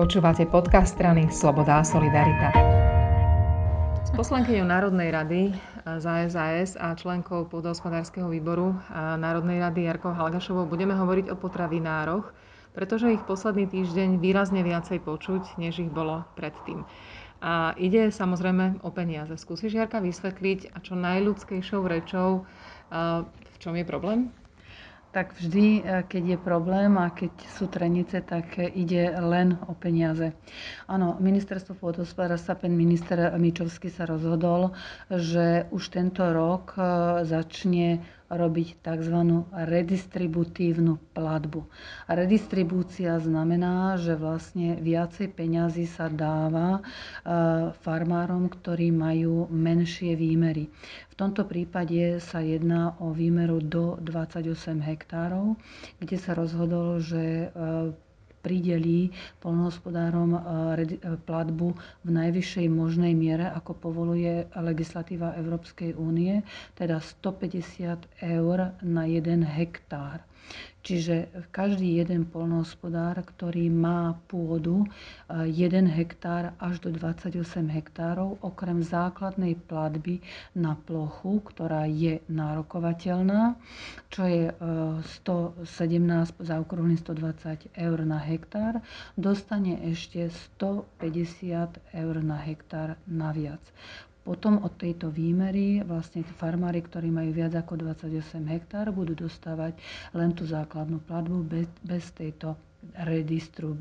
Počúvate podcast strany Sloboda a Solidarita. S poslankyňou Národnej rady za SAS a členkou pôdohospodárskeho výboru Národnej rady Jarkou Halgašovou budeme hovoriť o potravinároch, pretože ich posledný týždeň výrazne viacej počuť, než ich bolo predtým. A ide samozrejme o peniaze. Skúsiš, Jarka, vysvetliť a čo najľudskejšou rečou, v čom je problém? Tak vždy, e, keď je problém a keď sú trenice, tak ide len o peniaze. Áno, ministerstvo pôdohospodárstva, pán minister Mičovský sa rozhodol, že už tento rok e, začne robiť tzv. redistributívnu platbu. A redistribúcia znamená, že vlastne viacej peňazí sa dáva e, farmárom, ktorí majú menšie výmery. V tomto prípade sa jedná o výmeru do 28 hektárov, kde sa rozhodol, že e, pridelí polnohospodárom eh, eh, platbu v najvyššej možnej miere, ako povoluje legislatíva Európskej únie, teda 150 eur na jeden hektár. Čiže každý jeden polnohospodár, ktorý má pôdu 1 hektár až do 28 hektárov, okrem základnej platby na plochu, ktorá je nárokovateľná, čo je 117, e, za 120 eur na hektár, dostane ešte 150 eur na hektár naviac. Potom od tejto výmery vlastne farmári, ktorí majú viac ako 28 hektár, budú dostávať len tú základnú platbu bez, bez tejto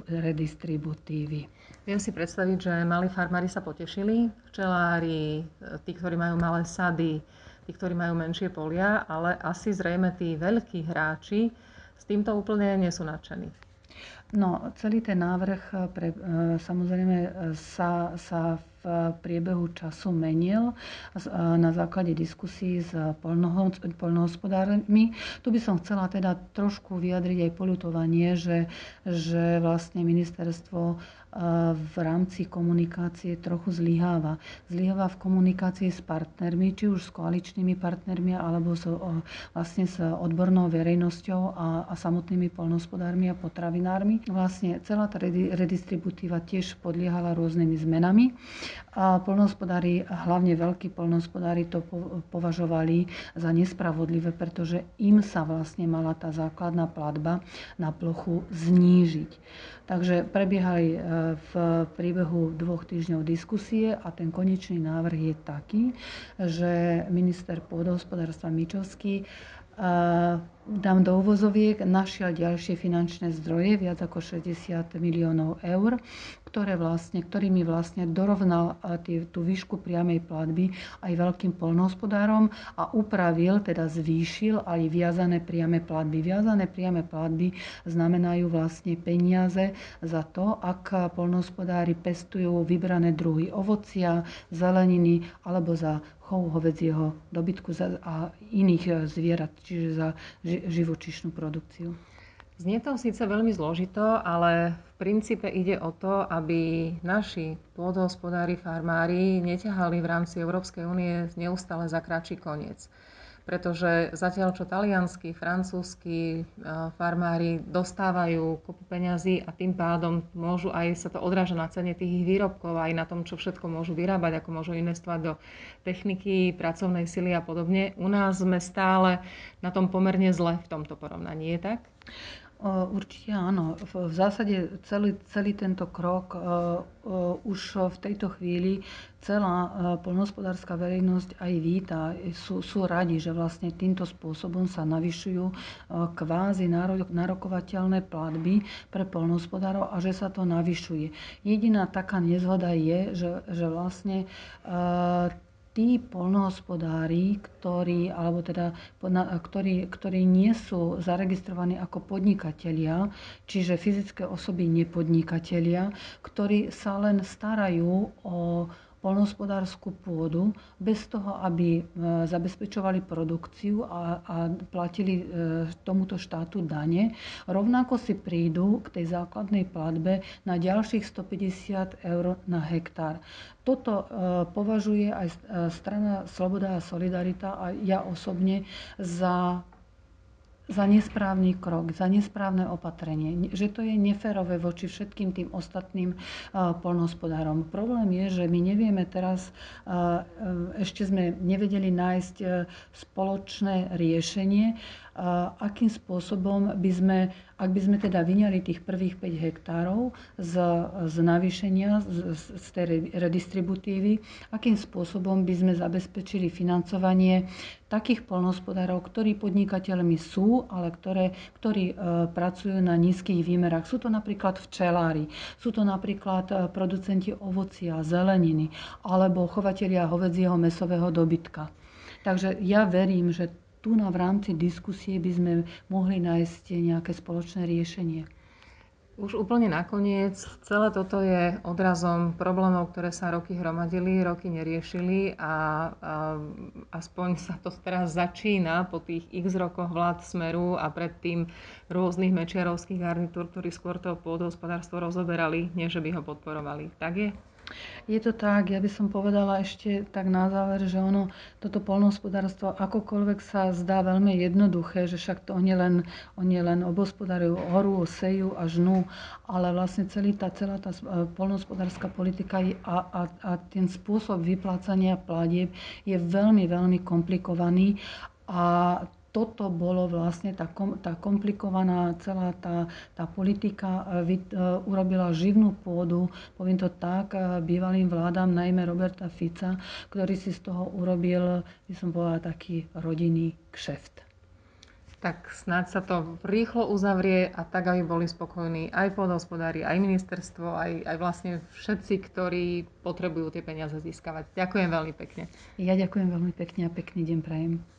redistributívy. Viem si predstaviť, že malí farmári sa potešili, včelári, tí, ktorí majú malé sady, tí, ktorí majú menšie polia, ale asi zrejme tí veľkí hráči s týmto úplne nie sú nadšení. No, celý ten návrh pre, e, samozrejme sa, sa v priebehu času menil na základe diskusí s poľnohospodármi. Tu by som chcela teda trošku vyjadriť aj polutovanie, že, že vlastne ministerstvo v rámci komunikácie trochu zlyháva. Zlyháva v komunikácii s partnermi, či už s koaličnými partnermi, alebo so, vlastne s odbornou verejnosťou a, a samotnými polnospodármi a potravinármi. Vlastne celá tá redistributíva tiež podliehala rôznymi zmenami. A polnohospodári, hlavne veľkí polnohospodári to považovali za nespravodlivé, pretože im sa vlastne mala tá základná platba na plochu znížiť. Takže prebiehali e, v priebehu dvoch týždňov diskusie a ten konečný návrh je taký, že minister pôdohospodárstva Mičovský dám do úvozoviek, našiel ďalšie finančné zdroje, viac ako 60 miliónov eur, ktoré vlastne, ktorými vlastne dorovnal tý, tú výšku priamej platby aj veľkým polnohospodárom a upravil, teda zvýšil aj viazané priame platby. Viazané priame platby znamenajú vlastne peniaze za to, ak polnohospodári pestujú vybrané druhy ovocia, zeleniny alebo za chov hovedzieho dobytku a iných e, zvierat, čiže za živočišnú produkciu. Znie to síce veľmi zložito, ale v princípe ide o to, aby naši pôdohospodári, farmári neťahali v rámci Európskej únie neustále za kratší koniec pretože zatiaľ čo talianskí, francúzskí farmári dostávajú kopu peňazí a tým pádom môžu aj sa to odráža na cene tých ich výrobkov, aj na tom, čo všetko môžu vyrábať, ako môžu investovať do techniky, pracovnej sily a podobne. U nás sme stále na tom pomerne zle v tomto porovnaní, je tak? Určite áno. V zásade celý, celý tento krok už v tejto chvíli celá poľnohospodárska verejnosť aj víta. Sú, sú radi, že vlastne týmto spôsobom sa navyšujú kvázi narokovateľné platby pre poľnohospodárov a že sa to navyšuje. Jediná taká nezhoda je, že, že vlastne tí polnohospodári, ktorí, alebo teda, ktorí, ktorí nie sú zaregistrovaní ako podnikatelia, čiže fyzické osoby nepodnikatelia, ktorí sa len starajú o polnohospodárskú pôdu bez toho, aby e, zabezpečovali produkciu a, a platili e, tomuto štátu dane. Rovnako si prídu k tej základnej platbe na ďalších 150 eur na hektár. Toto e, považuje aj strana Sloboda a Solidarita a ja osobne za za nesprávny krok, za nesprávne opatrenie, že to je neférové voči všetkým tým ostatným polnohospodárom. Problém je, že my nevieme teraz, ešte sme nevedeli nájsť e, spoločné riešenie, akým spôsobom by sme, ak by sme teda vyňali tých prvých 5 hektárov z, z navýšenia, z, z tej redistributívy, akým spôsobom by sme zabezpečili financovanie takých polnohospodárov, ktorí podnikateľmi sú, ale ktoré, ktorí e, pracujú na nízkych výmerách. Sú to napríklad včelári, sú to napríklad e, producenti ovocia, zeleniny alebo chovatelia hovedzieho mesového dobytka. Takže ja verím, že tu na v rámci diskusie by sme mohli nájsť nejaké spoločné riešenie. Už úplne nakoniec, celé toto je odrazom problémov, ktoré sa roky hromadili, roky neriešili a, a aspoň sa to teraz začína po tých x rokoch vlád Smeru a predtým rôznych mečiarovských garnitúr, ktorí skôr to pôdohospodárstvo rozoberali, nie že by ho podporovali. Tak je? Je to tak, ja by som povedala ešte tak na záver, že ono, toto polnohospodárstvo akokoľvek sa zdá veľmi jednoduché, že však to oni len, oni len obospodárujú, horu, sejú a žnú, ale vlastne celý tá, celá tá e, polnohospodárska politika a, a, a ten spôsob vyplácania platieb je veľmi, veľmi komplikovaný a toto bolo vlastne tá, kom, tá komplikovaná celá tá, tá politika e, vy, uh, urobila živnú pôdu, poviem to tak, uh, bývalým vládam, najmä Roberta Fica, ktorý si z toho urobil, by som povedala, taký rodinný kšeft. Tak snáď sa to rýchlo uzavrie a tak, aby boli spokojní aj podhospodári, aj ministerstvo, aj, aj vlastne všetci, ktorí potrebujú tie peniaze získavať. Ďakujem veľmi pekne. Ja ďakujem veľmi pekne a pekný deň prajem.